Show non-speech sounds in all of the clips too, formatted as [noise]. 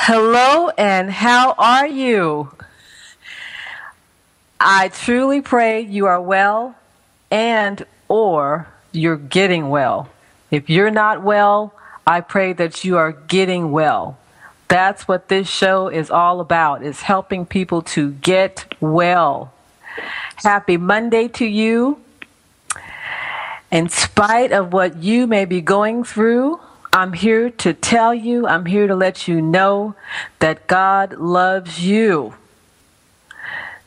Hello, and how are you? I truly pray you are well and or you're getting well. If you're not well, I pray that you are getting well. That's what this show is all about, is helping people to get well. Happy Monday to you. In spite of what you may be going through, I'm here to tell you, I'm here to let you know that God loves you.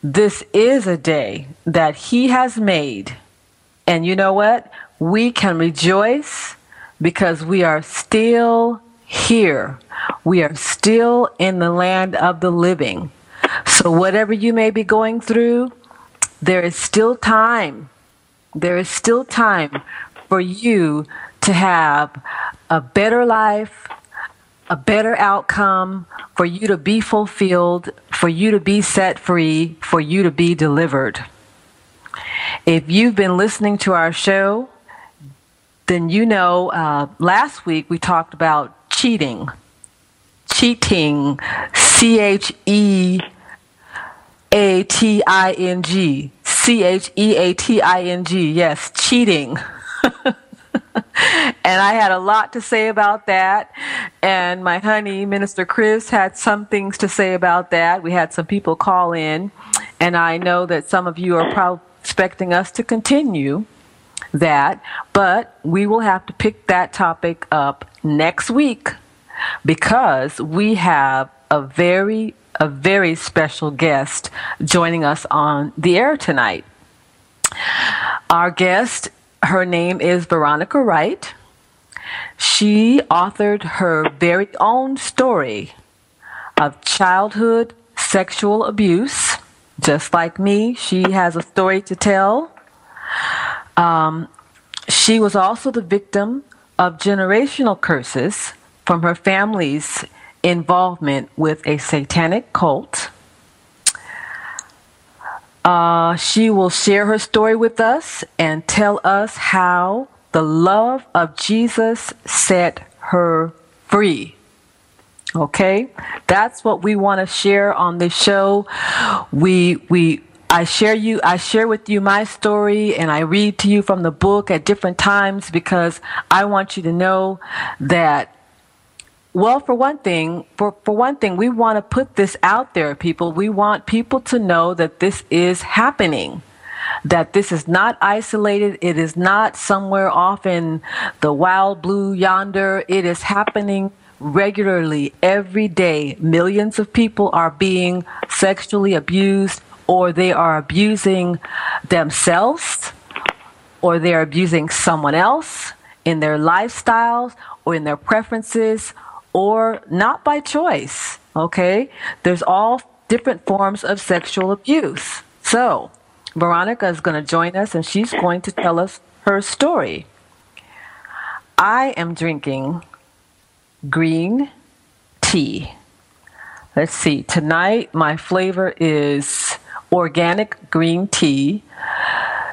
This is a day that He has made. And you know what? We can rejoice because we are still here. We are still in the land of the living. So, whatever you may be going through, there is still time. There is still time for you to have a better life, a better outcome, for you to be fulfilled, for you to be set free, for you to be delivered. If you've been listening to our show, then you know uh, last week we talked about cheating. Cheating, C H E A T I N G. C H E A T I N G. Yes, cheating. [laughs] [laughs] and I had a lot to say about that. And my honey, Minister Chris, had some things to say about that. We had some people call in, and I know that some of you are probably expecting us to continue that, but we will have to pick that topic up next week because we have a very a very special guest joining us on the air tonight. Our guest her name is Veronica Wright. She authored her very own story of childhood sexual abuse. Just like me, she has a story to tell. Um, she was also the victim of generational curses from her family's involvement with a satanic cult. Uh, she will share her story with us and tell us how the love of Jesus set her free. Okay, that's what we want to share on this show. We we I share you I share with you my story and I read to you from the book at different times because I want you to know that well, for one thing, for, for one thing, we want to put this out there, people. We want people to know that this is happening. That this is not isolated. It is not somewhere off in the wild blue yonder. It is happening regularly every day. Millions of people are being sexually abused or they are abusing themselves or they're abusing someone else in their lifestyles or in their preferences or not by choice. Okay? There's all different forms of sexual abuse. So, Veronica is going to join us and she's going to tell us her story. I am drinking green tea. Let's see, tonight my flavor is organic green tea,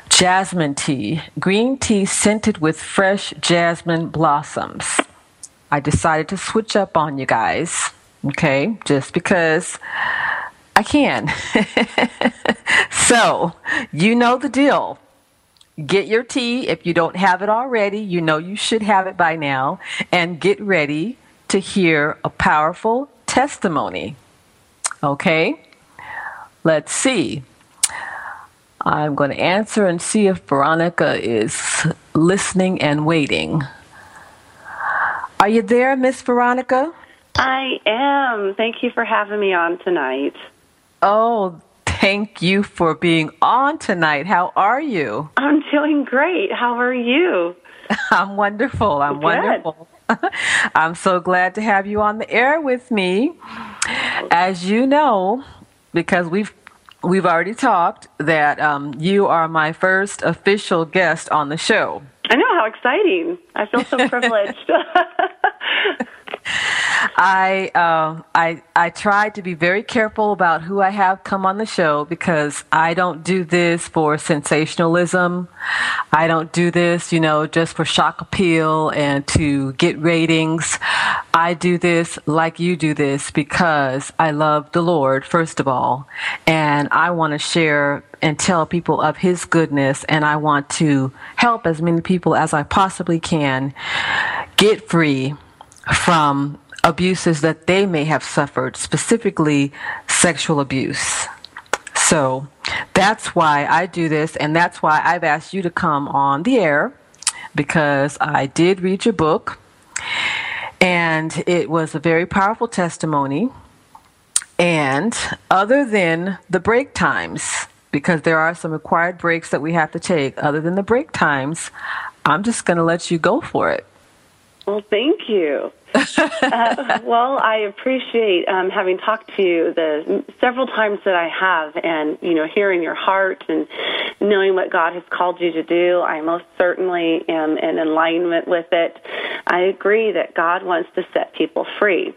jasmine tea, green tea scented with fresh jasmine blossoms. I decided to switch up on you guys, okay, just because I can. [laughs] so, you know the deal. Get your tea if you don't have it already. You know you should have it by now. And get ready to hear a powerful testimony. Okay? Let's see. I'm going to answer and see if Veronica is listening and waiting. Are you there, Miss Veronica? I am. Thank you for having me on tonight. Oh, thank you for being on tonight. How are you? I'm doing great. How are you? [laughs] I'm wonderful. I'm Good. wonderful. [laughs] I'm so glad to have you on the air with me. As you know, because we've we've already talked that um, you are my first official guest on the show. I know how exciting. I feel so [laughs] privileged. [laughs] I uh, I I tried to be very careful about who I have come on the show because I don't do this for sensationalism. I don't do this, you know, just for shock appeal and to get ratings. I do this like you do this because I love the Lord first of all, and I want to share and tell people of His goodness, and I want to help as many people as I possibly can get free from abuses that they may have suffered, specifically sexual abuse. So that's why I do this, and that's why I've asked you to come on the air because I did read your book, and it was a very powerful testimony. And other than the break times, because there are some required breaks that we have to take, other than the break times, I'm just going to let you go for it. Well, thank you. [laughs] uh, well, I appreciate um, having talked to you the several times that I have, and you know, hearing your heart and knowing what God has called you to do. I most certainly am in alignment with it. I agree that God wants to set people free.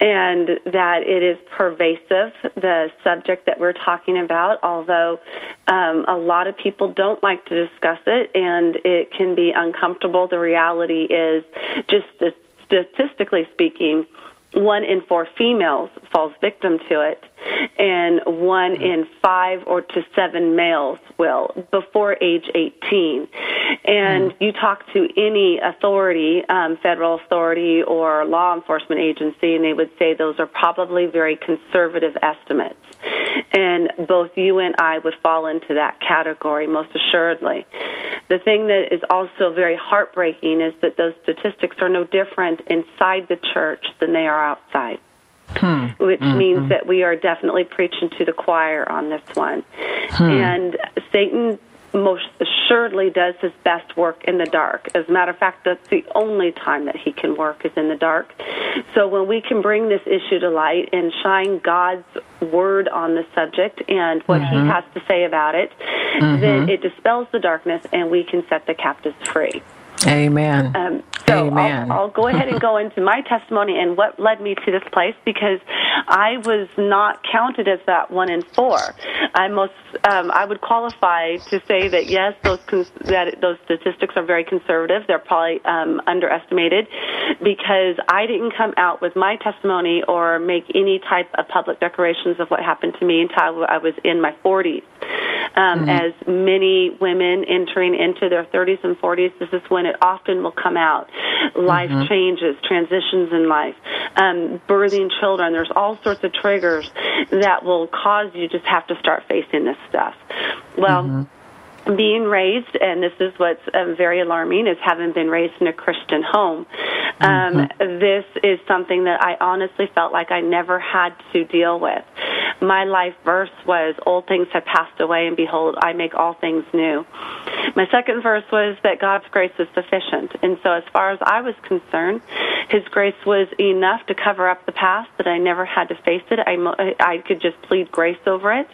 And that it is pervasive, the subject that we're talking about, although um, a lot of people don't like to discuss it and it can be uncomfortable. The reality is, just the statistically speaking, one in four females falls victim to it, and one in five or to seven males will before age 18. And you talk to any authority, um, federal authority or law enforcement agency, and they would say those are probably very conservative estimates. And both you and I would fall into that category, most assuredly. The thing that is also very heartbreaking is that those statistics are no different inside the church than they are outside. Hmm. Which hmm, means hmm. that we are definitely preaching to the choir on this one. And Satan most assuredly does his best work in the dark. As a matter of fact, that's the only time that he can work is in the dark. So when we can bring this issue to light and shine God's word on the subject and what he mm-hmm. has to say about it, then mm-hmm. it dispels the darkness and we can set the captives free. Amen. Um, so Amen. I'll, I'll go ahead and go into my testimony and what led me to this place because I was not counted as that one in four. I most um, I would qualify to say that yes, those cons- that those statistics are very conservative. They're probably um, underestimated because I didn't come out with my testimony or make any type of public declarations of what happened to me until I was in my 40s. Um, As many women entering into their 30s and 40s, this is when it often will come out. Life changes, transitions in life, um, birthing children. There's all sorts of triggers that will cause you just have to start facing this stuff. Well, being raised, and this is what's um, very alarming, is having been raised in a Christian home. Um, This is something that I honestly felt like I never had to deal with. My life verse was, Old things have passed away, and behold, I make all things new. My second verse was that God's grace is sufficient. And so, as far as I was concerned, His grace was enough to cover up the past, that I never had to face it. I, I could just plead grace over it.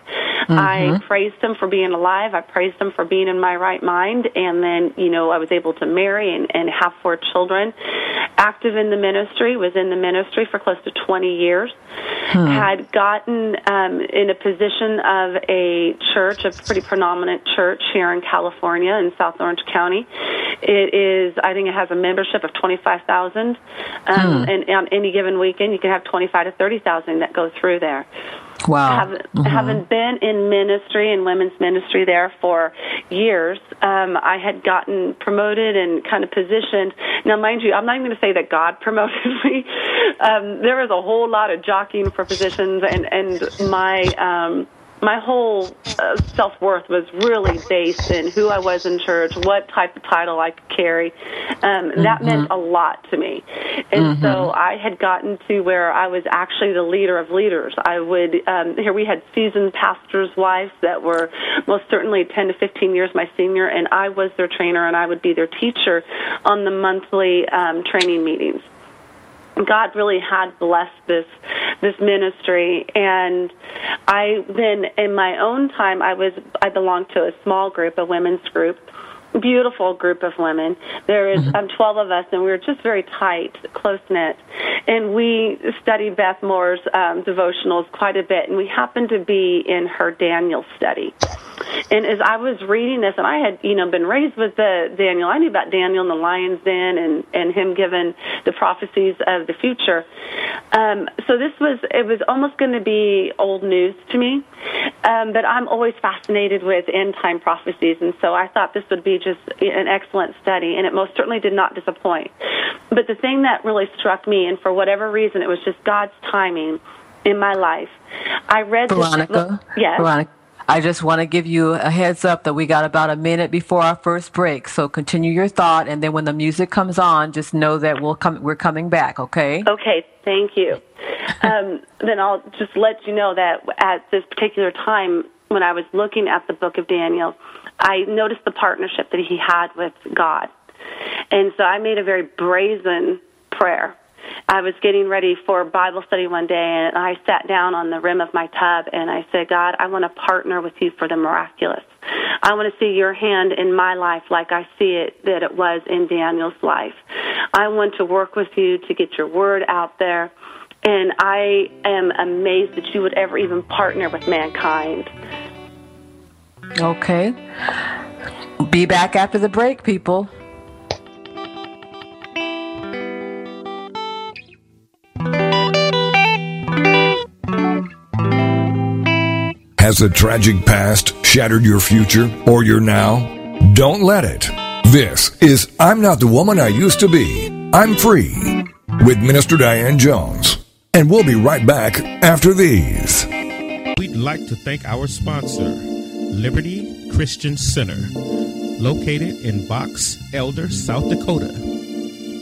Mm-hmm. I praised Him for being alive. I praised Him for being in my right mind. And then, you know, I was able to marry and, and have four children. Active in the ministry, was in the ministry for close to 20 years. Hmm. Had gotten um, in a position of a church, a pretty predominant church here in California in South Orange County. It is, I think it has a membership of 25,000. Um, hmm. And on any given weekend, you can have 25 to 30,000 that go through there. Wow. Have, mm-hmm. Having been in ministry and women's ministry there for years, um, I had gotten promoted and kind of positioned. Now, mind you, I'm not even going to say that God [laughs] promoted me. Um, there was a whole lot of jockeying for positions, and and my um, my whole uh, self worth was really based in who I was in church, what type of title I could carry. Um, mm-hmm. That meant a lot to me. And mm-hmm. so I had gotten to where I was actually the leader of leaders. I would, um, here we had seasoned pastors' wives that were most certainly 10 to 15 years my senior, and I was their trainer and I would be their teacher on the monthly um, training meetings. God really had blessed this this ministry and I then in my own time I was I belonged to a small group, a women's group beautiful group of women. There is, mm-hmm. um, 12 of us, and we were just very tight, close knit. And we studied Beth Moore's um, devotionals quite a bit, and we happened to be in her Daniel study. And as I was reading this, and I had, you know, been raised with the Daniel, I knew about Daniel and the lion's den and, and him given the prophecies of the future. Um, so this was, it was almost going to be old news to me. Um, but I'm always fascinated with end time prophecies, and so I thought this would be just an excellent study, and it most certainly did not disappoint. But the thing that really struck me, and for whatever reason, it was just God's timing in my life. I read Veronica. This, yes. Veronica. I just want to give you a heads up that we got about a minute before our first break. So continue your thought, and then when the music comes on, just know that we'll come. We're coming back. Okay. Okay. Thank you. [laughs] um, then I'll just let you know that at this particular time, when I was looking at the book of Daniel, I noticed the partnership that he had with God. And so I made a very brazen prayer. I was getting ready for Bible study one day and I sat down on the rim of my tub and I said, God, I want to partner with you for the miraculous. I want to see your hand in my life like I see it that it was in Daniel's life. I want to work with you to get your word out there. And I am amazed that you would ever even partner with mankind. Okay. Be back after the break, people. Has a tragic past shattered your future or your now? Don't let it. This is I'm Not the Woman I Used to Be. I'm Free with Minister Diane Jones. And we'll be right back after these. We'd like to thank our sponsor. Liberty Christian Center, located in Box Elder, South Dakota.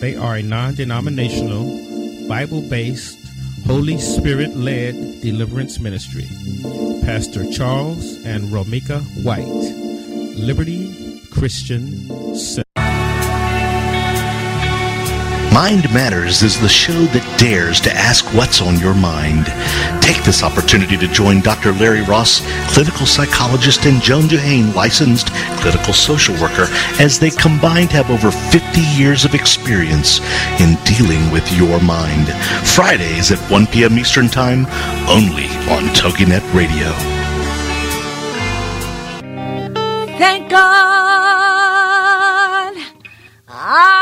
They are a non denominational, Bible based, Holy Spirit led deliverance ministry. Pastor Charles and Romika White, Liberty Christian Center. Mind Matters is the show that dares to ask what's on your mind. Take this opportunity to join Dr. Larry Ross, clinical psychologist, and Joan Duhane, licensed clinical social worker, as they combined have over 50 years of experience in dealing with your mind. Fridays at 1 p.m. Eastern Time, only on TogiNet Radio. Thank God I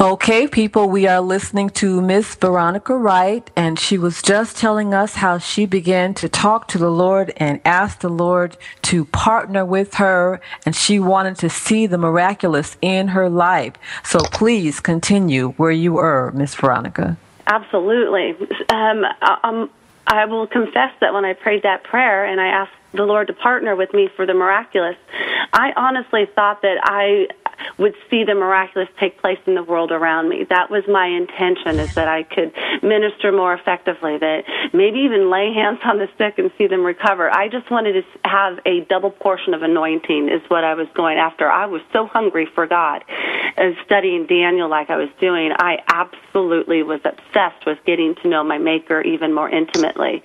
Okay, people, we are listening to Miss Veronica Wright, and she was just telling us how she began to talk to the Lord and ask the Lord to partner with her, and she wanted to see the miraculous in her life. So please continue where you were, Miss Veronica. Absolutely. Um, um, I will confess that when I prayed that prayer and I asked the Lord to partner with me for the miraculous, I honestly thought that I would see the miraculous take place in the world around me. That was my intention is that I could minister more effectively, that maybe even lay hands on the sick and see them recover. I just wanted to have a double portion of anointing is what I was going after. I was so hungry for God. and studying Daniel like I was doing, I absolutely was obsessed with getting to know my maker even more intimately.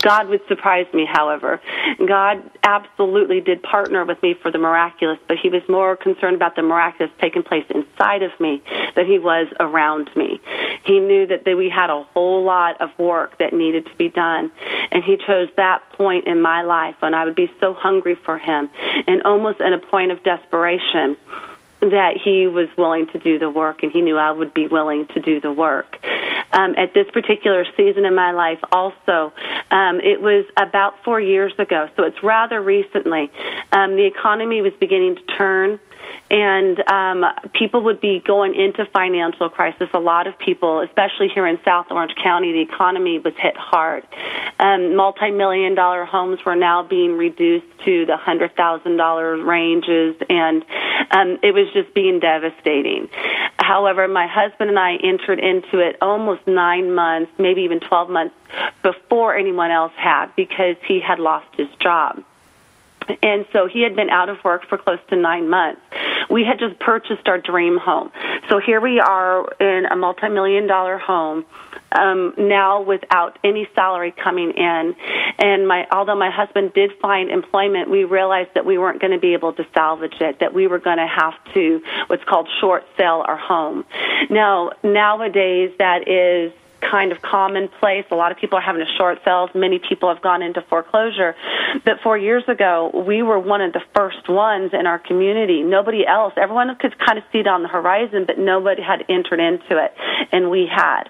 God would surprise me, however. God absolutely did partner with me for the miraculous, but he was more concerned about the miraculous taking place inside of me than he was around me. He knew that we had a whole lot of work that needed to be done, and he chose that point in my life when I would be so hungry for him and almost at a point of desperation that he was willing to do the work and he knew I would be willing to do the work. Um, at this particular season in my life, also, um, it was about four years ago, so it's rather recently. Um, the economy was beginning to turn and um, people would be going into financial crisis. A lot of people, especially here in South Orange County, the economy was hit hard. Um, multi-million dollar homes were now being reduced to the hundred thousand dollar ranges, and um, it was just being devastating. However, my husband and I entered into it almost nine months, maybe even twelve months before anyone else had, because he had lost his job. And so he had been out of work for close to nine months. We had just purchased our dream home. So here we are in a multi-million dollar home, um, now without any salary coming in. And my, although my husband did find employment, we realized that we weren't going to be able to salvage it, that we were going to have to what's called short sell our home. Now, nowadays that is kind of commonplace. A lot of people are having to short sales. Many people have gone into foreclosure. But four years ago, we were one of the first ones in our community. Nobody else, everyone could kind of see it on the horizon, but nobody had entered into it. And we had.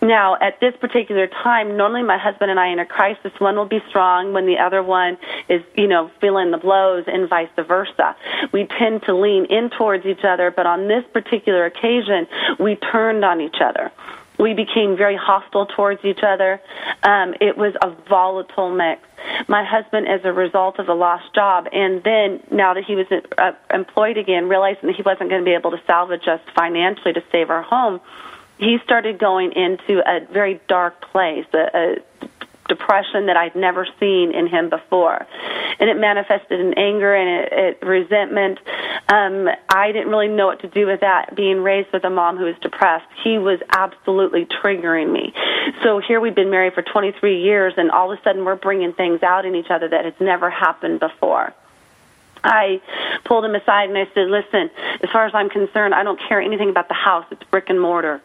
Now, at this particular time, normally my husband and I in a crisis, one will be strong when the other one is, you know, feeling the blows and vice versa. We tend to lean in towards each other, but on this particular occasion, we turned on each other we became very hostile towards each other. Um, it was a volatile mix. My husband, as a result of the lost job, and then now that he was uh, employed again, realizing that he wasn't going to be able to salvage us financially to save our home, he started going into a very dark place, a, a depression that I'd never seen in him before. And it manifested in anger and it, it resentment. Um, I didn't really know what to do with that, being raised with a mom who was depressed. He was absolutely triggering me. So here we've been married for 23 years, and all of a sudden we're bringing things out in each other that has never happened before. I pulled him aside and I said, listen, as far as I'm concerned, I don't care anything about the house. It's brick and mortar.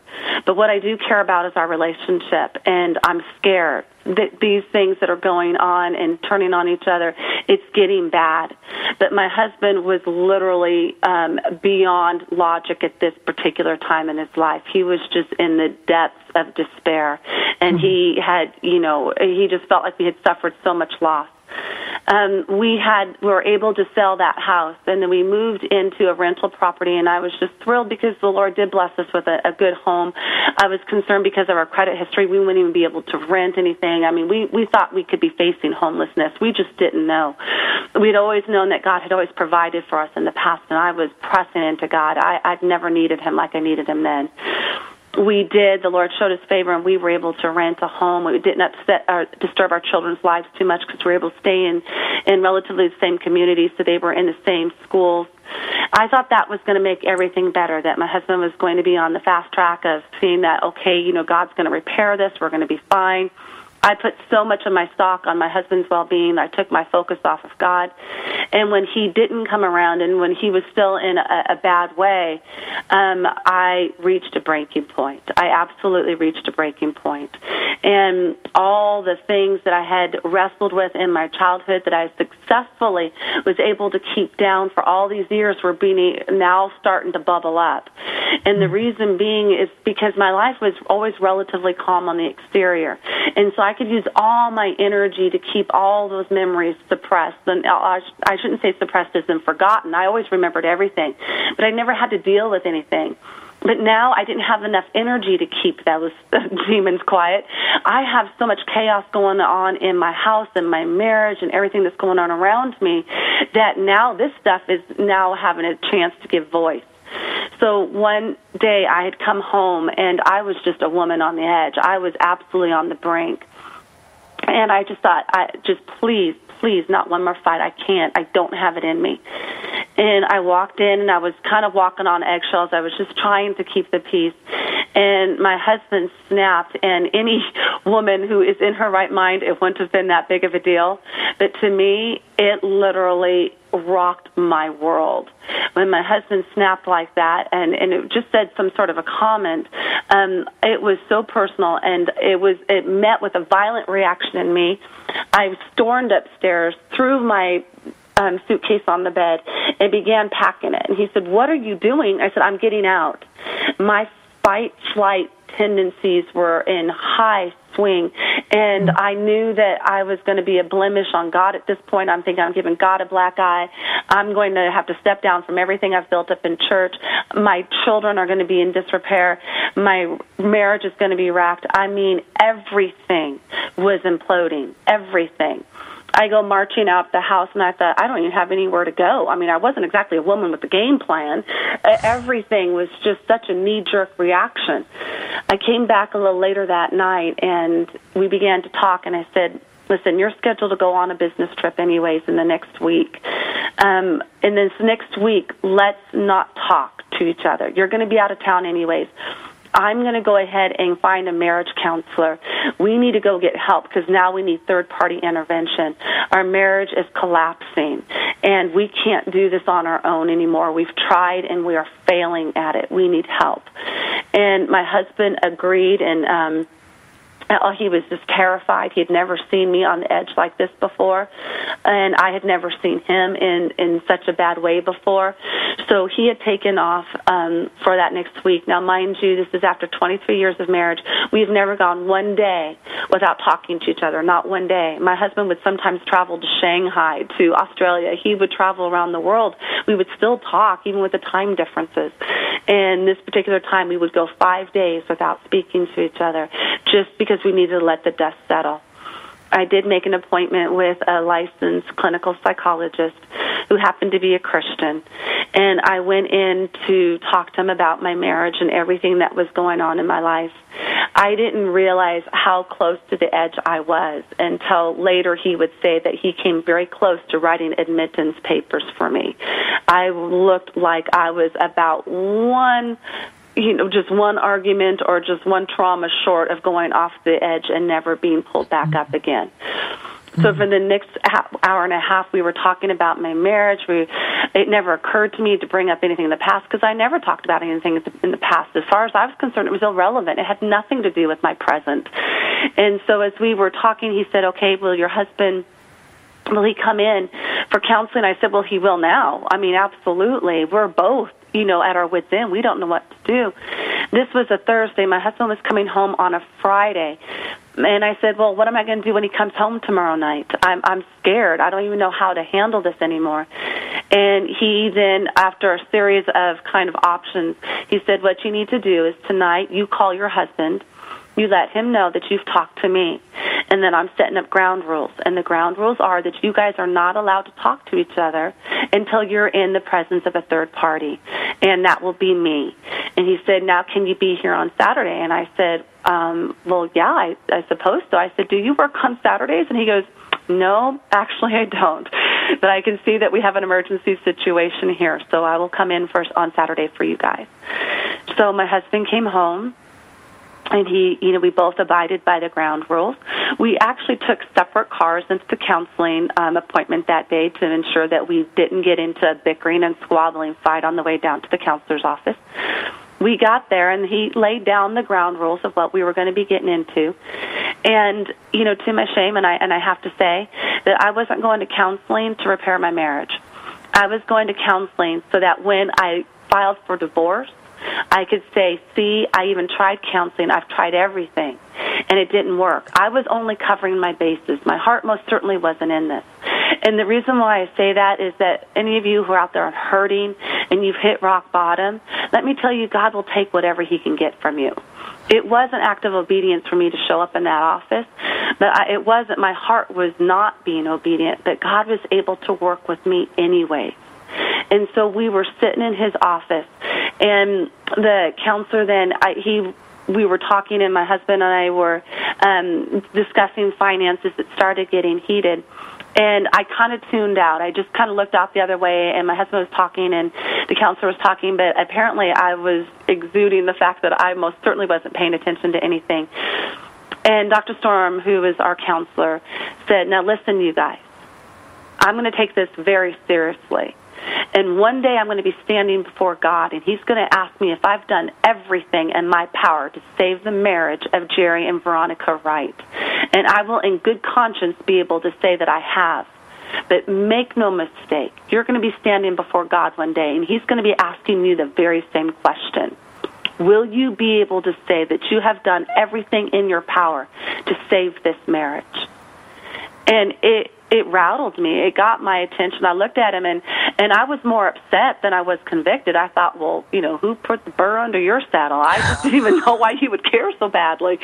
But what I do care about is our relationship. And I'm scared that these things that are going on and turning on each other, it's getting bad. But my husband was literally um, beyond logic at this particular time in his life. He was just in the depths of despair. And mm-hmm. he had, you know, he just felt like he had suffered so much loss um, we had we were able to sell that house, and then we moved into a rental property. And I was just thrilled because the Lord did bless us with a, a good home. I was concerned because of our credit history, we wouldn't even be able to rent anything. I mean, we we thought we could be facing homelessness. We just didn't know. We'd always known that God had always provided for us in the past, and I was pressing into God. I, I'd never needed Him like I needed Him then we did. The Lord showed us favor, and we were able to rent a home. We didn't upset or disturb our children's lives too much because we were able to stay in in relatively the same community, so they were in the same schools. I thought that was going to make everything better. That my husband was going to be on the fast track of seeing that okay, you know, God's going to repair this. We're going to be fine. I put so much of my stock on my husband's well-being. I took my focus off of God. And when he didn't come around and when he was still in a, a bad way, um, I reached a breaking point. I absolutely reached a breaking point. And all the things that I had wrestled with in my childhood that I successfully was able to keep down for all these years were being now starting to bubble up. And the reason being is because my life was always relatively calm on the exterior. And so I could use all my energy to keep all those memories suppressed. And uh, I shouldn't say suppressed as in forgotten. I always remembered everything. But I never had to deal with anything. But now I didn't have enough energy to keep those [laughs] demons quiet. I have so much chaos going on in my house and my marriage and everything that's going on around me that now this stuff is now having a chance to give voice. So one day I had come home and I was just a woman on the edge. I was absolutely on the brink. And I just thought, I just please, please, not one more fight. I can't. I don't have it in me. And I walked in and I was kind of walking on eggshells. I was just trying to keep the peace. And my husband snapped, and any [laughs] woman who is in her right mind, it wouldn't have been that big of a deal. But to me, it literally rocked my world. When my husband snapped like that and and it just said some sort of a comment um it was so personal and it was it met with a violent reaction in me. I stormed upstairs threw my um suitcase on the bed and began packing it. And he said what are you doing? I said i'm getting out. My fight flight tendencies were in high swing and mm. I knew that I was going to be a blemish on God at this point. I'm thinking I'm giving God a black eye. I'm going to have to step down from everything I've built up in church. My children are going to be in disrepair. My marriage is going to be racked. I mean, everything was imploding. Everything. I go marching out the house, and I thought, I don't even have anywhere to go. I mean, I wasn't exactly a woman with a game plan. Everything was just such a knee jerk reaction. I came back a little later that night, and we began to talk, and I said, listen, you're scheduled to go on a business trip anyways in the next week. Um, in this next week, let's not talk to each other. You're going to be out of town anyways. I'm going to go ahead and find a marriage counselor. We need to go get help because now we need third party intervention. Our marriage is collapsing and we can't do this on our own anymore. We've tried and we are failing at it. We need help. And my husband agreed and, um, Oh, he was just terrified. He had never seen me on the edge like this before, and I had never seen him in in such a bad way before. So he had taken off um, for that next week. Now, mind you, this is after 23 years of marriage. We've never gone one day without talking to each other. Not one day. My husband would sometimes travel to Shanghai, to Australia. He would travel around the world. We would still talk, even with the time differences. And this particular time, we would go five days without speaking to each other, just because we needed to let the dust settle. I did make an appointment with a licensed clinical psychologist who happened to be a Christian. And I went in to talk to him about my marriage and everything that was going on in my life. I didn't realize how close to the edge I was until later he would say that he came very close to writing admittance papers for me. I looked like I was about one you know, just one argument or just one trauma short of going off the edge and never being pulled back mm-hmm. up again. So for the next hour and a half, we were talking about my marriage. We, it never occurred to me to bring up anything in the past because I never talked about anything in the past. As far as I was concerned, it was irrelevant. It had nothing to do with my present. And so as we were talking, he said, "Okay, well, your husband?" Will he come in for counseling? I said, Well, he will now. I mean, absolutely. We're both you know, at our wits' end. We don't know what to do. This was a Thursday. My husband was coming home on a Friday. And I said, "Well, what am I going to do when he comes home tomorrow night? I'm I'm scared. I don't even know how to handle this anymore." And he then, after a series of kind of options, he said, "What you need to do is tonight you call your husband you let him know that you've talked to me and then I'm setting up ground rules. And the ground rules are that you guys are not allowed to talk to each other until you're in the presence of a third party. And that will be me. And he said, Now can you be here on Saturday? And I said, um, Well, yeah, I, I suppose so. I said, Do you work on Saturdays? And he goes, No, actually I don't. But I can see that we have an emergency situation here, so I will come in first on Saturday for you guys. So my husband came home and he, you know, we both abided by the ground rules. We actually took separate cars into the counseling um, appointment that day to ensure that we didn't get into a bickering and squabbling fight on the way down to the counselor's office. We got there, and he laid down the ground rules of what we were going to be getting into. And you know, to my shame, and I and I have to say that I wasn't going to counseling to repair my marriage. I was going to counseling so that when I filed for divorce I could say, see, I even tried counseling. I've tried everything, and it didn't work. I was only covering my bases. My heart most certainly wasn't in this. And the reason why I say that is that any of you who are out there hurting and you've hit rock bottom, let me tell you, God will take whatever He can get from you. It was an act of obedience for me to show up in that office, but I, it wasn't. My heart was not being obedient, but God was able to work with me anyway. And so we were sitting in his office, and the counselor then I, he we were talking, and my husband and I were um, discussing finances. It started getting heated. And I kind of tuned out. I just kind of looked out the other way, and my husband was talking, and the counselor was talking, but apparently I was exuding the fact that I most certainly wasn't paying attention to anything. And Dr. Storm, who is our counselor, said, Now listen, you guys, I'm going to take this very seriously. And one day I'm going to be standing before God, and He's going to ask me if I've done everything in my power to save the marriage of Jerry and Veronica Wright. And I will, in good conscience, be able to say that I have. But make no mistake, you're going to be standing before God one day, and He's going to be asking you the very same question. Will you be able to say that you have done everything in your power to save this marriage? And it it rattled me. It got my attention. I looked at him and and I was more upset than I was convicted. I thought, well, you know, who put the burr under your saddle? I just didn't even know why he would care so badly.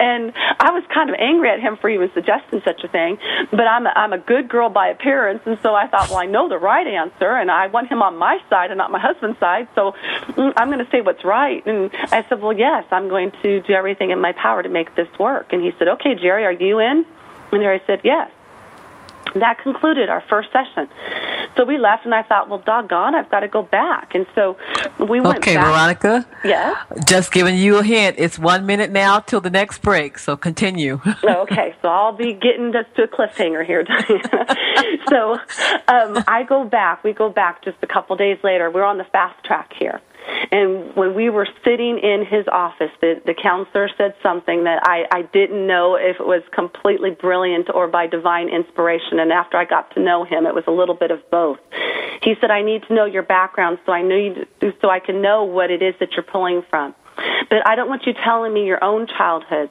And I was kind of angry at him for even suggesting such a thing. But I'm a, I'm a good girl by appearance, and so I thought, well, I know the right answer, and I want him on my side and not my husband's side. So mm, I'm going to say what's right. And I said, well, yes, I'm going to do everything in my power to make this work. And he said, okay, Jerry, are you in? And Jerry said, yes that concluded our first session. So we left, and I thought, well, doggone, I've got to go back. And so we went okay, back. Veronica. Yeah. Just giving you a hint. It's one minute now till the next break, so continue. [laughs] okay, so I'll be getting just to a cliffhanger here, [laughs] Diana. so um, I go back. We go back just a couple days later. We're on the fast track here. And when we were sitting in his office, the, the counselor said something that I, I didn't know if it was completely brilliant or by divine inspiration. And after I got to know him, it was a little bit of both. He said, "I need to know your background so I know you, so I can know what it is that you're pulling from." But I don't want you telling me your own childhood.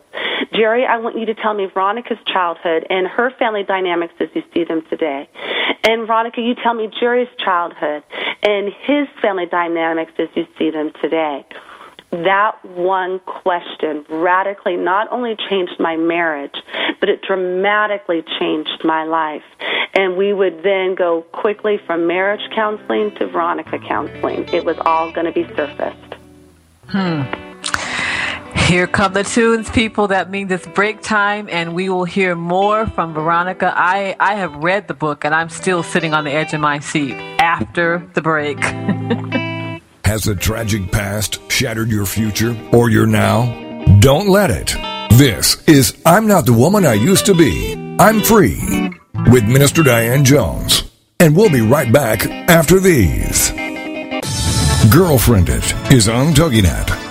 Jerry, I want you to tell me Veronica's childhood and her family dynamics as you see them today. And Veronica, you tell me Jerry's childhood and his family dynamics as you see them today. That one question radically not only changed my marriage, but it dramatically changed my life. And we would then go quickly from marriage counseling to Veronica counseling. It was all going to be surfaced. Hmm. Here come the tunes, people. That means it's break time, and we will hear more from Veronica. I, I have read the book, and I'm still sitting on the edge of my seat after the break. [laughs] Has a tragic past shattered your future or your now? Don't let it. This is I'm Not the Woman I Used to Be. I'm Free with Minister Diane Jones. And we'll be right back after these. Girlfriended is on TogiNet.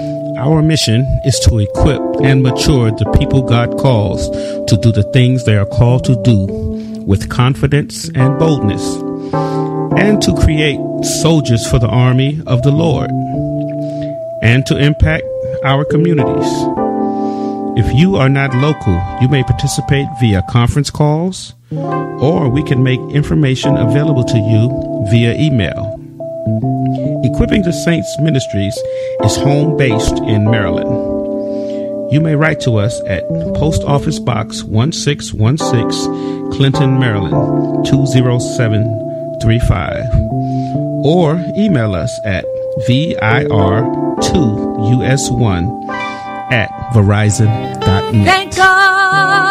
Our mission is to equip and mature the people God calls to do the things they are called to do with confidence and boldness, and to create soldiers for the army of the Lord, and to impact our communities. If you are not local, you may participate via conference calls, or we can make information available to you via email. Equipping the Saints Ministries is home based in Maryland. You may write to us at Post Office Box 1616, Clinton, Maryland 20735, or email us at VIR2US1 at Verizon.net. Thank God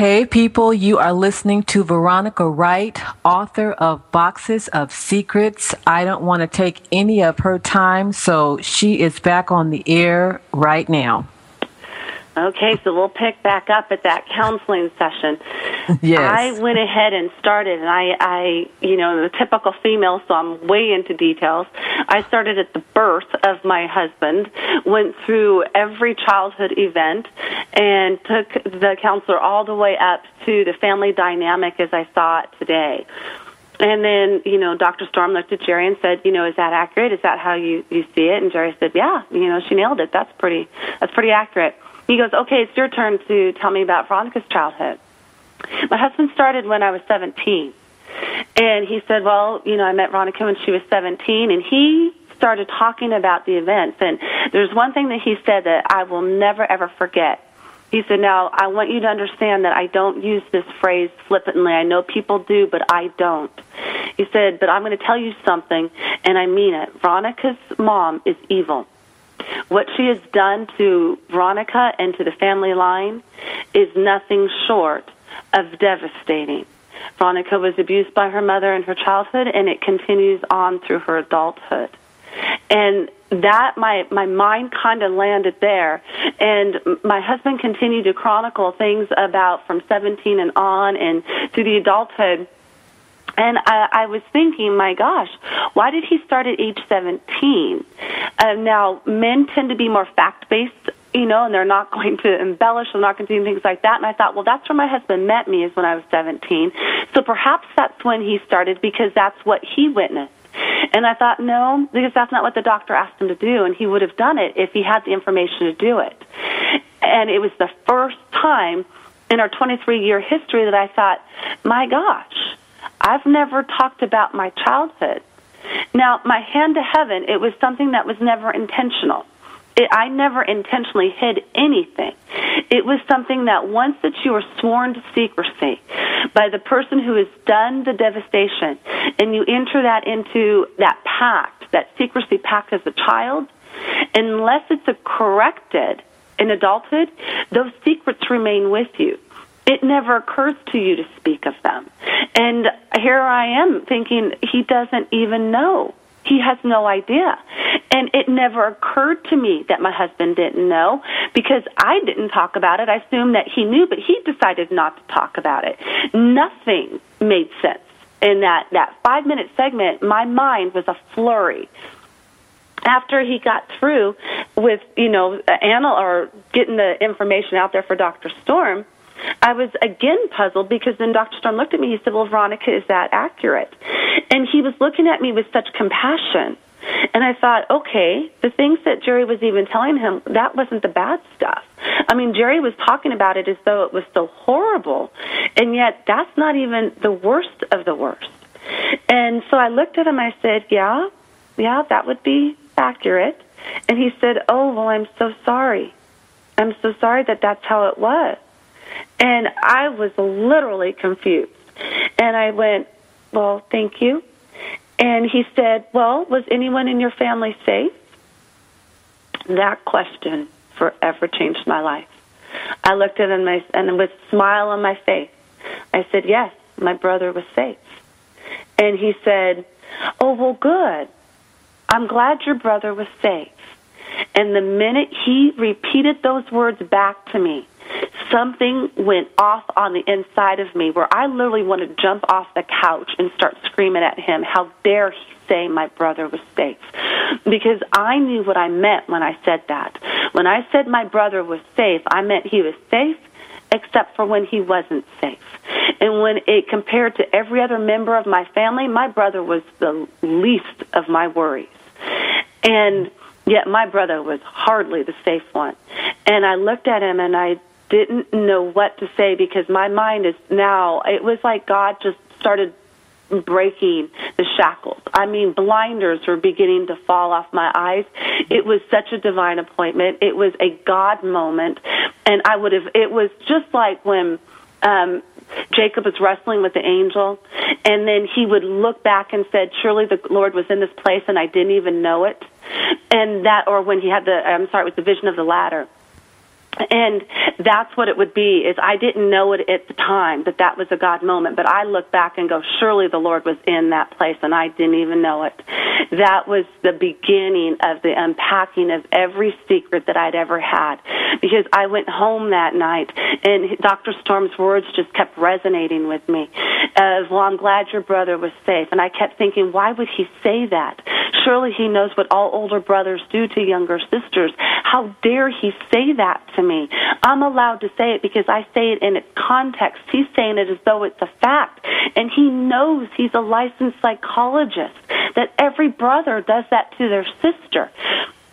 Hey, people, you are listening to Veronica Wright, author of Boxes of Secrets. I don't want to take any of her time, so she is back on the air right now. Okay, so we'll pick back up at that counseling session. Yes. I went ahead and started, and I, I, you know, the typical female, so I'm way into details. I started at the birth of my husband, went through every childhood event, and took the counselor all the way up to the family dynamic as I saw it today. And then, you know, Dr. Storm looked at Jerry and said, you know, is that accurate? Is that how you, you see it? And Jerry said, yeah, you know, she nailed it. That's pretty, that's pretty accurate. He goes, okay, it's your turn to tell me about Veronica's childhood. My husband started when I was 17. And he said, well, you know, I met Veronica when she was 17, and he started talking about the events. And there's one thing that he said that I will never, ever forget. He said, now, I want you to understand that I don't use this phrase flippantly. I know people do, but I don't. He said, but I'm going to tell you something, and I mean it. Veronica's mom is evil. What she has done to Veronica and to the family line is nothing short of devastating. Veronica was abused by her mother in her childhood, and it continues on through her adulthood. And that my my mind kind of landed there and my husband continued to chronicle things about from 17 and on and to the adulthood and I, I was thinking, my gosh, why did he start at age 17? Uh, now, men tend to be more fact based, you know, and they're not [laughs] going to embellish, they're not going to do things like that. And I thought, well, that's where my husband met me, is when I was 17. So perhaps that's when he started because that's what he witnessed. And I thought, no, because that's not what the doctor asked him to do, and he would have done it if he had the information to do it. And it was the first time in our 23 year history that I thought, my gosh, I've never talked about my childhood. Now, my hand to heaven, it was something that was never intentional. It, I never intentionally hid anything. It was something that once that you are sworn to secrecy by the person who has done the devastation, and you enter that into that pact, that secrecy pact as a child, unless it's corrected in adulthood, those secrets remain with you it never occurs to you to speak of them. And here I am thinking he doesn't even know. He has no idea. And it never occurred to me that my husband didn't know because I didn't talk about it. I assumed that he knew, but he decided not to talk about it. Nothing made sense in that, that five minute segment. My mind was a flurry after he got through with, you know, Anna or getting the information out there for Dr. Storm, I was again puzzled because then Dr. Storm looked at me. He said, Well, Veronica, is that accurate? And he was looking at me with such compassion. And I thought, okay, the things that Jerry was even telling him, that wasn't the bad stuff. I mean, Jerry was talking about it as though it was so horrible. And yet, that's not even the worst of the worst. And so I looked at him, I said, yeah, yeah, that would be accurate. And he said, oh, well, I'm so sorry. I'm so sorry that that's how it was. And I was literally confused. And I went, Well, thank you. And he said, Well, was anyone in your family safe? That question forever changed my life. I looked at him and, with a smile on my face, I said, Yes, my brother was safe. And he said, Oh, well, good. I'm glad your brother was safe. And the minute he repeated those words back to me, something went off on the inside of me where I literally wanted to jump off the couch and start screaming at him, How dare he say my brother was safe? Because I knew what I meant when I said that. When I said my brother was safe, I meant he was safe except for when he wasn't safe. And when it compared to every other member of my family, my brother was the least of my worries. And yet my brother was hardly the safe one. And I looked at him and I didn't know what to say because my mind is now, it was like God just started breaking the shackles. I mean, blinders were beginning to fall off my eyes. It was such a divine appointment. It was a God moment. And I would have, it was just like when, um, Jacob was wrestling with the angel, and then he would look back and said, "Surely the Lord was in this place, and I didn't even know it." And that, or when he had the, I'm sorry, it was the vision of the ladder and that's what it would be is i didn't know it at the time that that was a god moment but i look back and go surely the lord was in that place and i didn't even know it. That was the beginning of the unpacking of every secret that i'd ever had because i went home that night and dr storm's words just kept resonating with me as well i'm glad your brother was safe and i kept thinking why would he say that? Surely he knows what all older brothers do to younger sisters. How dare he say that to me. I'm allowed to say it because I say it in its context. He's saying it as though it's a fact. And he knows he's a licensed psychologist, that every brother does that to their sister.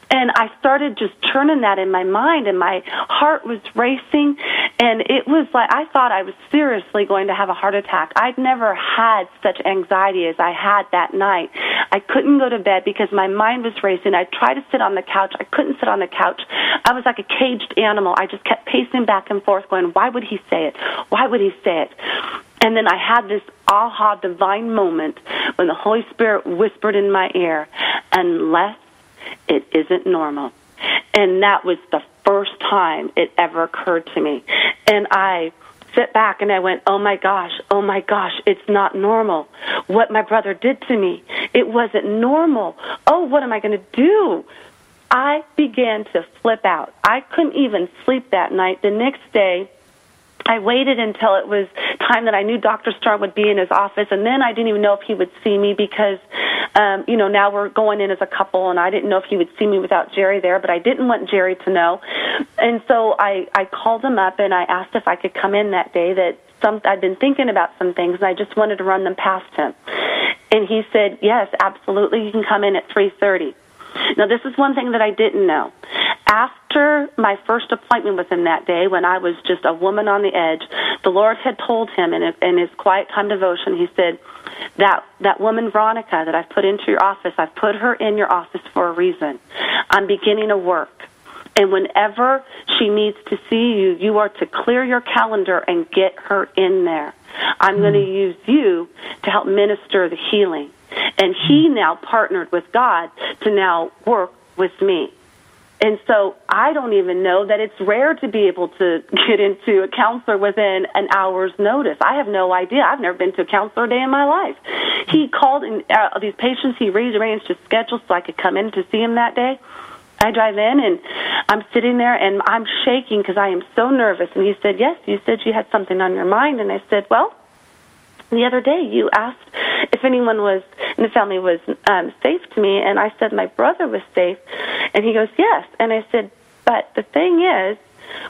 And I started just turning that in my mind, and my heart was racing. And it was like I thought I was seriously going to have a heart attack. I'd never had such anxiety as I had that night. I couldn't go to bed because my mind was racing. I tried to sit on the couch. I couldn't sit on the couch. I was like a caged animal. I just kept pacing back and forth, going, Why would he say it? Why would he say it? And then I had this aha divine moment when the Holy Spirit whispered in my ear, Unless it isn't normal. And that was the first time it ever occurred to me. And I sit back and I went, oh my gosh, oh my gosh, it's not normal. What my brother did to me, it wasn't normal. Oh, what am I going to do? I began to flip out. I couldn't even sleep that night. The next day, I waited until it was time that I knew Dr. Storm would be in his office, and then I didn't even know if he would see me because, um, you know, now we're going in as a couple, and I didn't know if he would see me without Jerry there, but I didn't want Jerry to know, and so I I called him up and I asked if I could come in that day. That some I'd been thinking about some things, and I just wanted to run them past him, and he said, "Yes, absolutely, you can come in at three thirty. Now, this is one thing that I didn't know. After my first appointment with him that day, when I was just a woman on the edge, the Lord had told him in, in his quiet time devotion, He said, that that woman Veronica that I've put into your office, I've put her in your office for a reason. I'm beginning a work. And whenever she needs to see you, you are to clear your calendar and get her in there. I'm hmm. going to use you to help minister the healing. And he hmm. now partnered with God to now work with me. And so I don't even know that it's rare to be able to [laughs] get into a counselor within an hour's notice. I have no idea. I've never been to a counselor a day in my life. He called in uh, these patients. He rearranged his schedule so I could come in to see him that day. I drive in and I'm sitting there and I'm shaking because I am so nervous. And he said, "Yes, you said you had something on your mind." And I said, "Well." the other day you asked if anyone was in the family was um, safe to me, and I said my brother was safe, and he goes yes, and I said, but the thing is,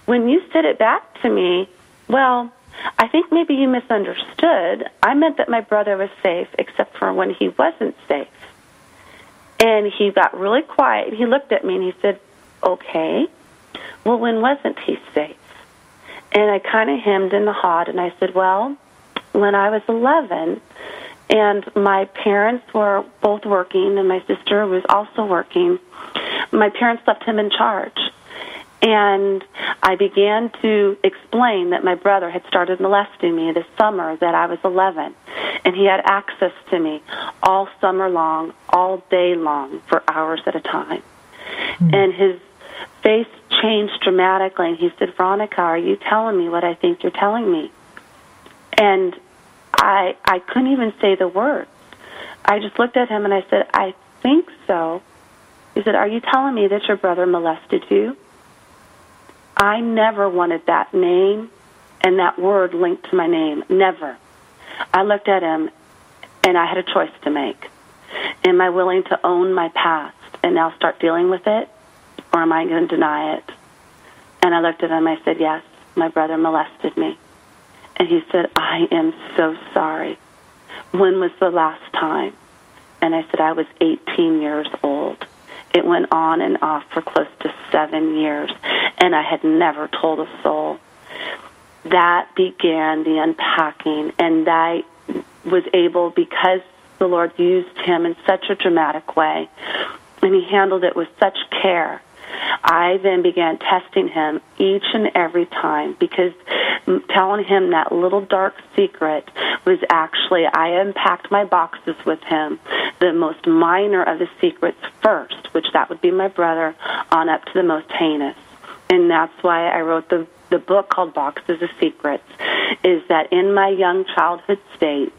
when you said it back to me, well, I think maybe you misunderstood. I meant that my brother was safe, except for when he wasn't safe. And he got really quiet. He looked at me and he said, "Okay, well, when wasn't he safe?" And I kind of hemmed and hawed, and I said, "Well." when I was 11, and my parents were both working, and my sister was also working. My parents left him in charge. And I began to explain that my brother had started molesting me this summer, that I was 11. And he had access to me all summer long, all day long, for hours at a time. Mm-hmm. And his face changed dramatically, and he said, Veronica, are you telling me what I think you're telling me? And I, I couldn't even say the words. I just looked at him and I said, I think so. He said, Are you telling me that your brother molested you? I never wanted that name and that word linked to my name. Never. I looked at him and I had a choice to make. Am I willing to own my past and now start dealing with it? Or am I going to deny it? And I looked at him. I said, Yes, my brother molested me. And he said, I am so sorry. When was the last time? And I said, I was 18 years old. It went on and off for close to seven years, and I had never told a soul. That began the unpacking, and I was able, because the Lord used him in such a dramatic way, and he handled it with such care I then began testing him each and every time because telling him that little dark secret was actually, I unpacked my boxes with him, the most minor of the secrets first, which that would be my brother, on up to the most heinous. And that's why I wrote the the book called Boxes of Secrets, is that in my young childhood state,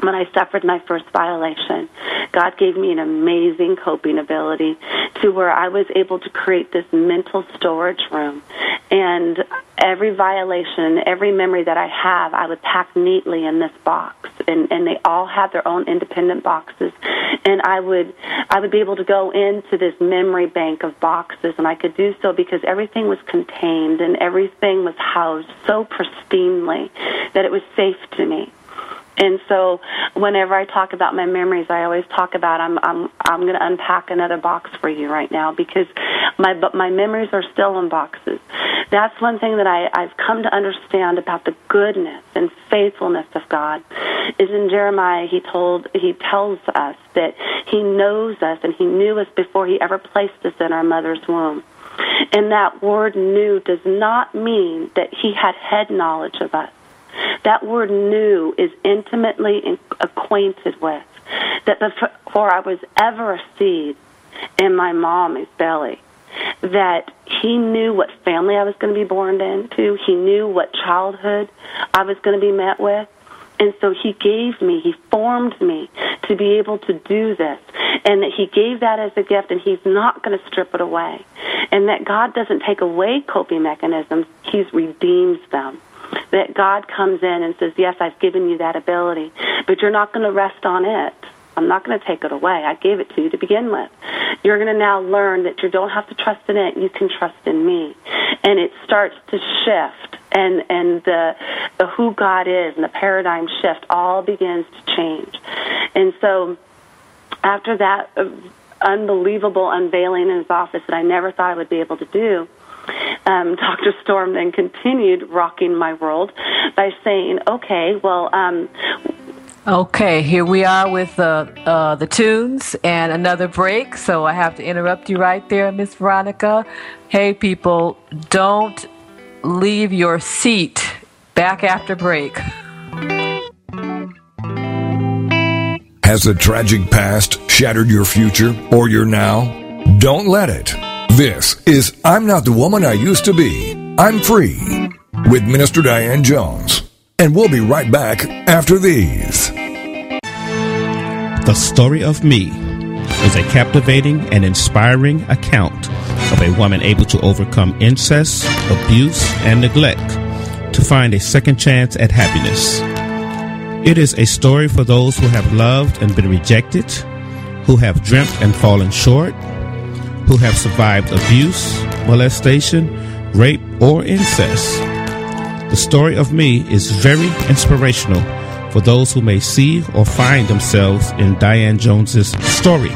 when I suffered my first violation, God gave me an amazing coping ability to where I was able to create this mental storage room. And every violation, every memory that I have, I would pack neatly in this box. And, and they all had their own independent boxes. And I would, I would be able to go into this memory bank of boxes. And I could do so because everything was contained and everything was housed so pristinely that it was safe to me. And so, whenever I talk about my memories, I always talk about I'm I'm I'm going to unpack another box for you right now because my but my memories are still in boxes. That's one thing that I I've come to understand about the goodness and faithfulness of God. Is in Jeremiah he told he tells us that he knows us and he knew us before he ever placed us in our mother's womb. And that word knew does not mean that he had head knowledge of us. That word knew is intimately acquainted with. That before I was ever a seed in my mommy's belly, that he knew what family I was going to be born into. He knew what childhood I was going to be met with. And so he gave me, he formed me to be able to do this. And that he gave that as a gift and he's not going to strip it away. And that God doesn't take away coping mechanisms, he redeems them that God comes in and says, Yes, I've given you that ability, but you're not going to rest on it. I'm not going to take it away. I gave it to you to begin with. You're going to now learn that you don't have to trust in it. You can trust in me. And it starts to shift and, and the, the who God is and the paradigm shift all begins to change. And so after that uh, unbelievable unveiling in his office that I never thought I would be able to do, um, Dr. Storm then continued rocking my world by saying, okay, well, um, Okay, here we are with the uh, the tunes and another break. So I have to interrupt you right there, Miss Veronica. Hey, people, don't leave your seat. Back after break. Has the tragic past shattered your future or your now? Don't let it. This is I'm Not the Woman I Used to Be. I'm Free with Minister Diane Jones. And we'll be right back after these. The Story of Me is a captivating and inspiring account of a woman able to overcome incest, abuse, and neglect to find a second chance at happiness. It is a story for those who have loved and been rejected, who have dreamt and fallen short who have survived abuse, molestation, rape, or incest. The story of me is very inspirational for those who may see or find themselves in Diane Jones's story.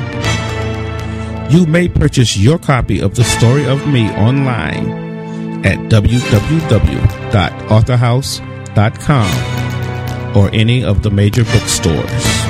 You may purchase your copy of The Story of Me online at www.authorhouse.com or any of the major bookstores.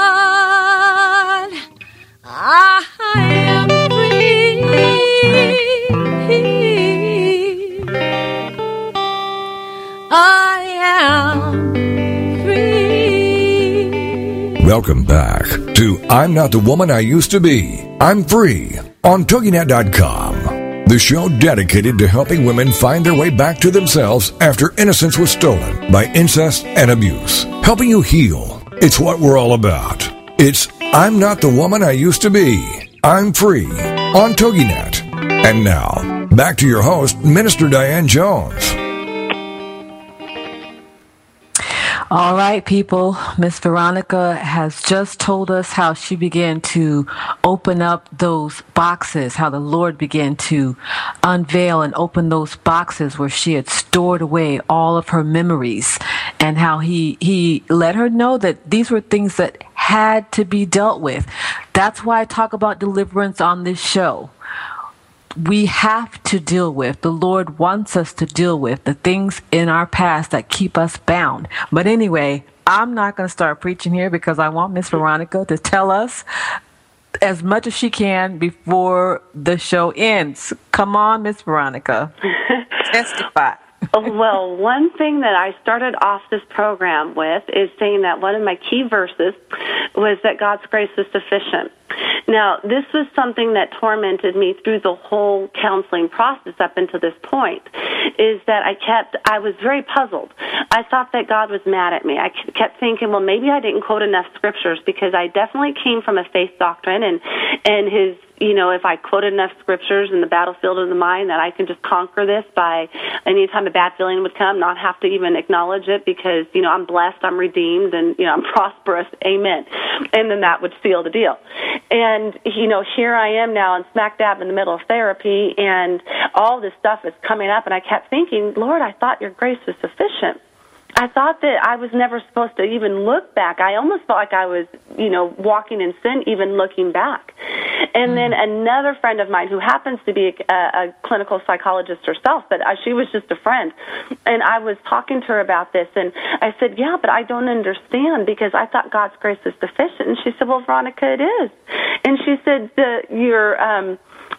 I am free. I am free. Welcome back to I'm Not the Woman I Used to Be. I'm Free on TogiNet.com. The show dedicated to helping women find their way back to themselves after innocence was stolen by incest and abuse. Helping you heal. It's what we're all about. It's I'm Not the Woman I Used to Be. I'm Free on TogiNet. And now, back to your host, Minister Diane Jones. All right, people. Miss Veronica has just told us how she began to open up those boxes, how the Lord began to unveil and open those boxes where she had stored away all of her memories, and how he he let her know that these were things that had to be dealt with. That's why I talk about deliverance on this show we have to deal with, the Lord wants us to deal with the things in our past that keep us bound. But anyway, I'm not going to start preaching here because I want Miss Veronica to tell us as much as she can before the show ends. Come on, Miss Veronica. [laughs] Testify. [laughs] well, one thing that I started off this program with is saying that one of my key verses was that God's grace is sufficient. Now, this was something that tormented me through the whole counseling process up until this point, is that I kept, I was very puzzled. I thought that God was mad at me. I kept thinking, well, maybe I didn't quote enough scriptures because I definitely came from a faith doctrine and, and his you know, if I quoted enough scriptures in the battlefield of the mind that I can just conquer this by anytime a bad feeling would come, not have to even acknowledge it because, you know, I'm blessed, I'm redeemed, and, you know, I'm [laughs] prosperous. Amen. And then that would seal the deal. And, you know, here I am now in smack dab in the middle of therapy and all this stuff is coming up and I kept thinking, Lord, I thought your grace was sufficient. I thought that I was never supposed to even look back. I almost felt like I was, you know, walking in sin, even looking back. And then another friend of mine who happens to be a, a clinical psychologist herself, but uh, she was just a friend. And I was talking to her about this, and I said, Yeah, but I don't understand because I thought God's grace is sufficient. And she said, Well, Veronica, it is. And she said, the, Your, um,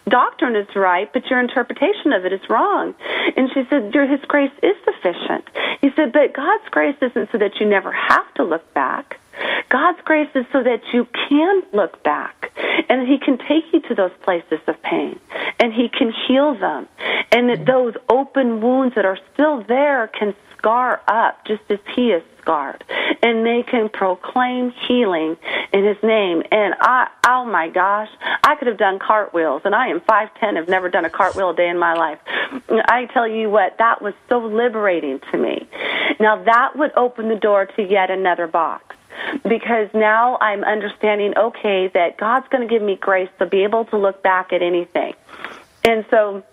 doctrine is right, but your interpretation of it is wrong. And she said, Your His grace is sufficient. He said, But God's grace isn't so that you never have to look back. God's grace is so that you can look back and He can take you to those places of pain and He can heal them. And that those open wounds that are still there can scar up just as He is scarred. And they can proclaim healing in His name. And I, oh my gosh, I could have done cartwheels and I am 5'10, have never done a cartwheel a day in my life. I tell you what, that was so liberating to me. Now that would open the door to yet another box because now I'm understanding, okay, that God's going to give me grace to be able to look back at anything. And so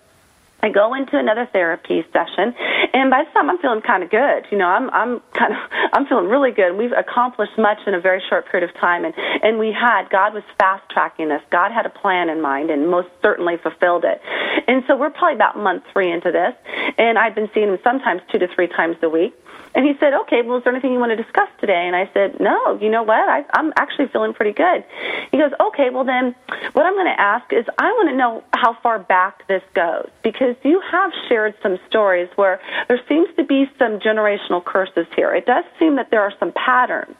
I go into another therapy session, and by this time I'm feeling kind of good. You know, I'm I'm kind of [laughs] I'm feeling really good. We've accomplished much in a very short period of time, and and we had God was fast tracking us. God had a plan in mind, and most certainly fulfilled it. And so we're probably about month three into this, and I've been seeing him sometimes two to three times a week. And he said, okay, well, is there anything you want to discuss today? And I said, no, you know what? I, I'm actually feeling pretty good. He goes, okay, well, then what I'm going to ask is I want to know how far back this goes because you have shared some stories where there seems to be some generational curses here. It does seem that there are some patterns.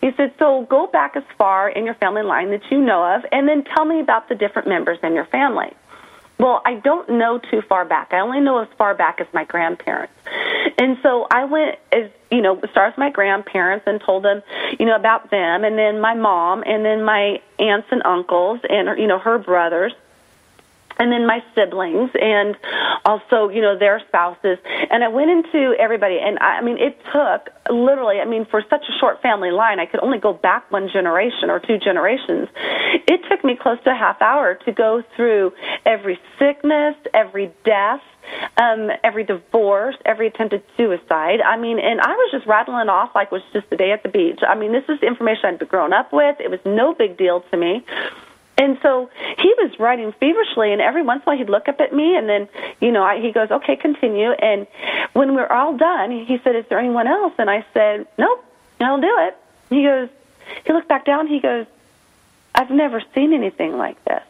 He said, so go back as far in your family line that you know of and then tell me about the different members in your family. Well, I don't know too far back. I only know as far back as my grandparents. And so I went as, you know, started with my grandparents and told them, you know, about them and then my mom and then my aunts and uncles and, you know, her brothers. And then my siblings and also you know their spouses and i went into everybody and i, I mean it took literally i mean for such a short family line i could only go back one generation or two generations it took me close to a half hour to go through every sickness every death um, every divorce, every attempted suicide. I mean, and I was just rattling off like it was just a day at the beach. I mean, this is information I'd grown up with. It was no big deal to me. And so he was writing feverishly, and every once in a while he'd look up at me, and then, you know, I, he goes, "Okay, continue." And when we're all done, he said, "Is there anyone else?" And I said, "Nope, I'll do it." He goes, he looked back down. He goes, "I've never seen anything like this."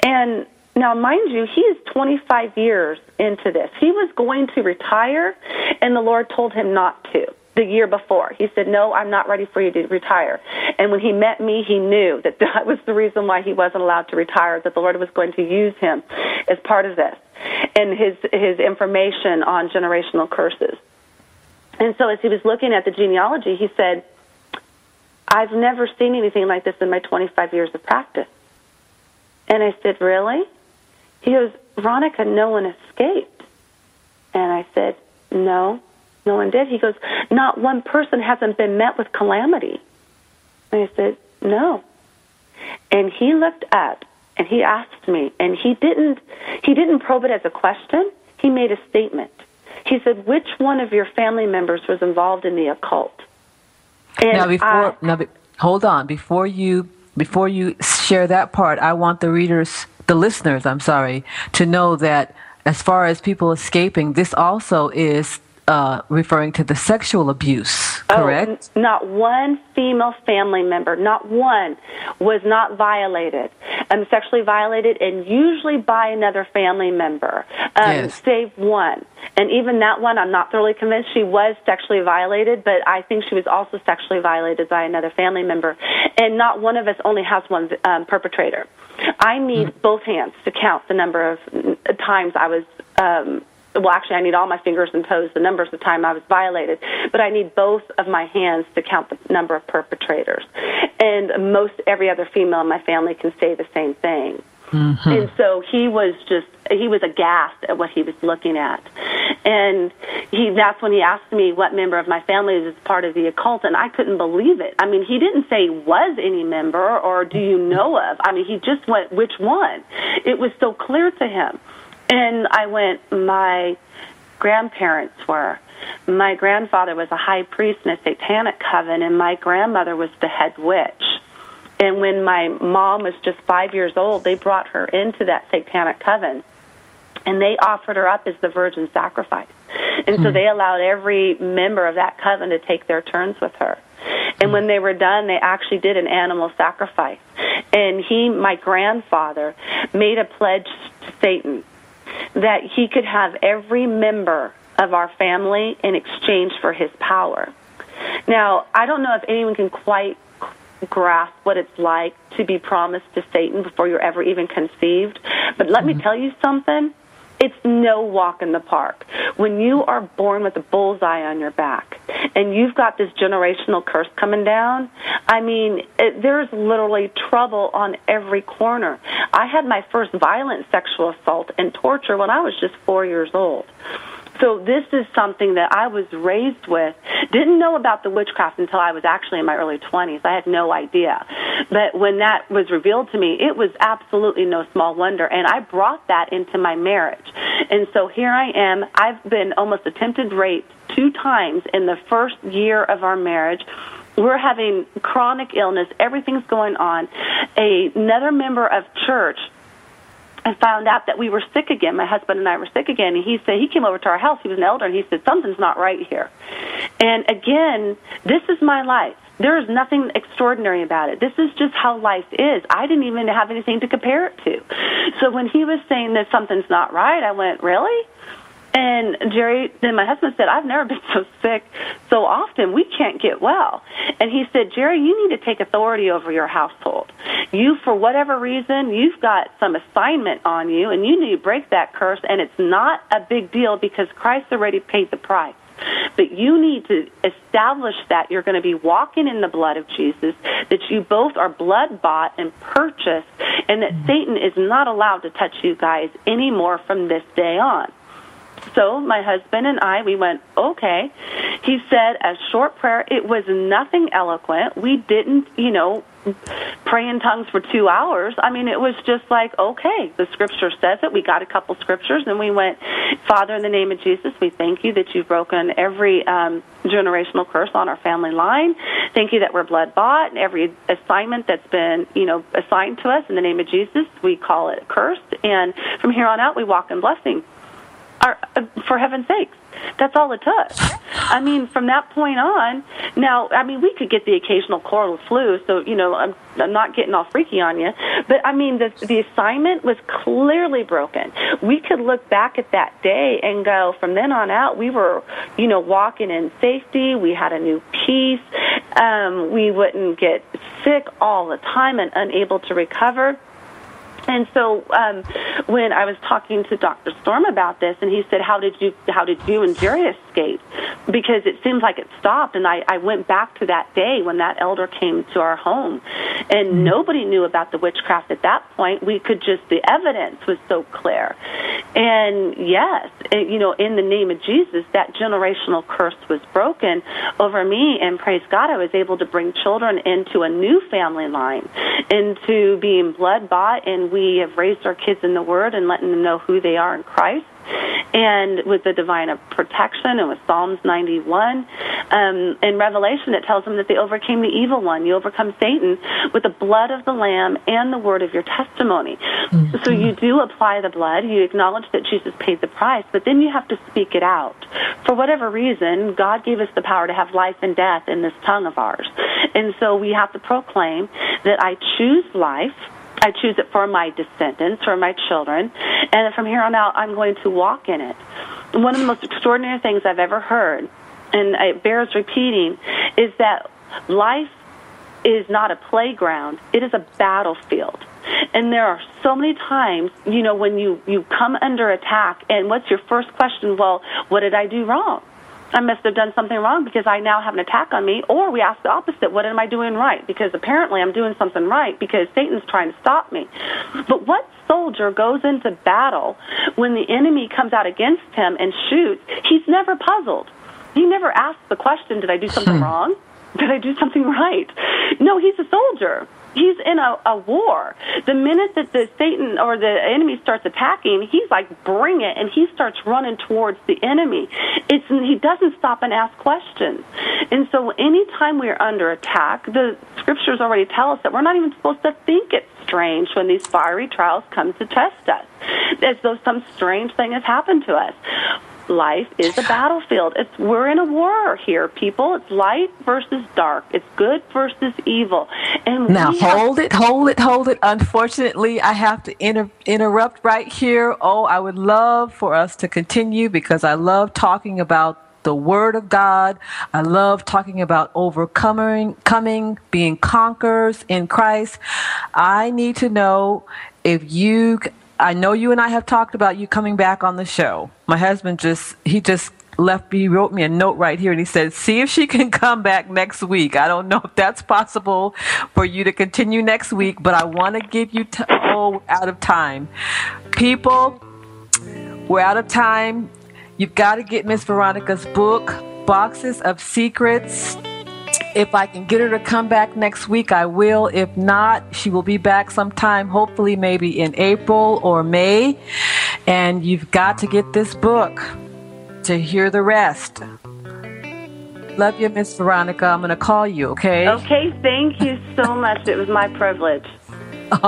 And now, mind you, he is 25 years into this. He was going to retire, and the Lord told him not to the year before. He said, No, I'm not ready for you to retire. And when he met me, he knew that [laughs] that was the reason why he wasn't allowed to retire, that the Lord was going to use him as part of this and his, his information on generational curses. And so as he was looking at the genealogy, he said, I've never seen anything like this in my 25 years of practice. And I said, Really? He goes, Veronica, no one escaped. And I said, No, no one did. He goes, Not one person hasn't been met with calamity. And I said, No. And he looked up and he asked me, and he didn't he didn't probe it as a question. He made a statement. He said, "Which one of your family members was involved in the occult?" And now, before I, now, be, hold on. Before you before you share that part, I want the readers, the listeners, I'm sorry, to know that as far as people escaping, this also is uh, referring to the sexual abuse, correct? Oh, not one female family member, not one, was not violated, um, sexually violated, and usually by another family member, um, yes. save one. And even that one, I'm not thoroughly convinced she was sexually violated, but I think she was also sexually violated by another family member. And not one of us only has one um, perpetrator. I need mm-hmm. both hands to count the number of times I was um, well, actually, I need all my fingers and toes, the numbers of time I was violated, but I need both of my hands to count the number of perpetrators. And most every other female in my family can say the same thing. Mm-hmm. And so he was just he was aghast at what he was looking at. And he that's when he asked me what member of my family is part of the occult and I couldn't believe it. I mean, he didn't say was any member or do you know of. I mean, he just went which one. It was so clear to him. And I went, my grandparents were. My grandfather was a high priest in a satanic coven, and my grandmother was the head witch. And when my mom was just five years old, they brought her into that satanic coven, and they offered her up as the virgin sacrifice. And so hmm. they allowed every member of that coven to take their turns with her. And when they were done, they actually did an animal sacrifice. And he, my grandfather, made a pledge to Satan that he could have every member of our family in exchange for his power. Now, I don't know if anyone can quite grasp what it's like to be promised to Satan before you're ever even conceived, but let mm-hmm. me tell you something it's no walk in the park. When you are born with a bullseye on your back and you've got this generational curse coming down, I mean, it, there's literally trouble on every corner. I had my first violent sexual assault and torture when I was just four years old. So this is something that I was raised with. Didn't know about the witchcraft until I was actually in my early 20s. I had no idea. But when that was revealed to me, it was absolutely no small wonder. And I brought that into my marriage. And so here I am. I've been almost attempted rape two times in the first year of our marriage we're having chronic illness everything's going on another member of church I found out that we were sick again. My husband and I were sick again. And he said, he came over to our house. He was an elder and he said, something's not right here. And again, this is my life. There is nothing extraordinary about it. This is just how life is. I didn't even have anything to compare it to. So when he was saying that something's not right, I went, really? And Jerry, then my husband said, I've never been so sick so often. We can't get well. And he said, Jerry, you need to take authority over your household. You, for whatever reason, you've got some assignment on you, and you need to break that curse. And it's not a big deal because Christ already paid the price. But you need to establish that you're going to be walking in the blood of Jesus, that you both are blood bought and purchased, and that mm-hmm. Satan is not allowed to touch you guys anymore from this day on. So my husband and I, we went, okay. He said a short prayer. It was nothing eloquent. We didn't, you know, pray in tongues for two hours. I mean, it was just like, okay, the scripture says it. We got a couple scriptures, and we went, Father, in the name of Jesus, we thank you that you've broken every um, generational curse on our family line. Thank you that we're blood bought, and every assignment that's been, you know, assigned to us in the name of Jesus, we call it cursed. And from here on out, we walk in blessing. Our, uh, for heaven's sakes. That's all it took. I mean, from that point on, now, I mean, we could get the occasional coral flu, so, you know, I'm, I'm not getting all freaky on you, but I mean, the, the assignment was clearly broken. We could look back at that day and go, from then on out, we were, you know, walking in safety. We had a new peace. Um, we wouldn't get sick all the time and unable to recover. And so um, when I was talking to Dr. Storm about this, and he said, "How did you how did you and Jerry escape?" Because it seems like it stopped, and I, I went back to that day when that elder came to our home, and mm-hmm. nobody knew about the witchcraft at that point. We could just the evidence was so clear, and yes, it, you know, in the name of Jesus, that generational curse was broken over me, and praise God, I was able to bring children into a new family line, into being blood bought and we have raised our kids in the Word and letting them know who they are in Christ. And with the divine of protection and with Psalms 91. Um, in Revelation, it tells them that they overcame the evil one. You overcome Satan with the blood of the Lamb and the word of your testimony. Mm-hmm. So you do apply the blood. You acknowledge that Jesus paid the price, but then you have to speak it out. For whatever reason, God gave us the power to have life and death in this tongue of ours. And so we have to proclaim that I choose life I choose it for my descendants, for my children, and from here on out, I'm going to walk in it. One of the most extraordinary things I've ever heard, and it bears repeating, is that life is not a playground, it is a battlefield. And there are so many times, you know, when you, you come under attack, and what's your first question? Well, what did I do wrong? I must have done something wrong because I now have an attack on me. Or we ask the opposite, what am I doing right? Because apparently I'm doing something right because Satan's trying to stop me. But what soldier goes into battle when the enemy comes out against him and shoots? He's never puzzled. He never asks the question, did I do something hmm. wrong? Did I do something [laughs] right? No, he's a soldier he's in a, a war. The minute that the Satan or the enemy starts attacking, he's like, bring it, and he starts running towards the enemy. It's he doesn't stop and ask questions. And so, anytime we're under attack, the scriptures already tell us that we're not even supposed to think it's strange when these fiery trials come to test us, as though some strange thing has happened to us life is a battlefield. It's we're in a war here, people. It's light versus dark. It's good versus evil. And now hold have- it, hold it, hold it. Unfortunately, I have to inter- interrupt right here. Oh, I would love for us to continue because I love talking about the Word of God. I love talking about overcoming, coming, being conquerors in Christ. I need to know if you I know you and I have talked about you coming back on the show. My husband just, he just left me, he wrote me a note right here and he said, see if she can [laughs] come back next week. I don't know if that's possible for you to continue next week, but I want to give you, t- oh, out of time. People, we're out of time. You've got to get Miss Veronica's book, Boxes of Secrets if I can get her to come back next week, I will. If not, she will be back sometime, hopefully, maybe in April or May. And you've got to get this book to hear the rest. Love you, Miss Veronica. I'm going to call you, okay? Okay, thank you so much. it was my privilege. [laughs] All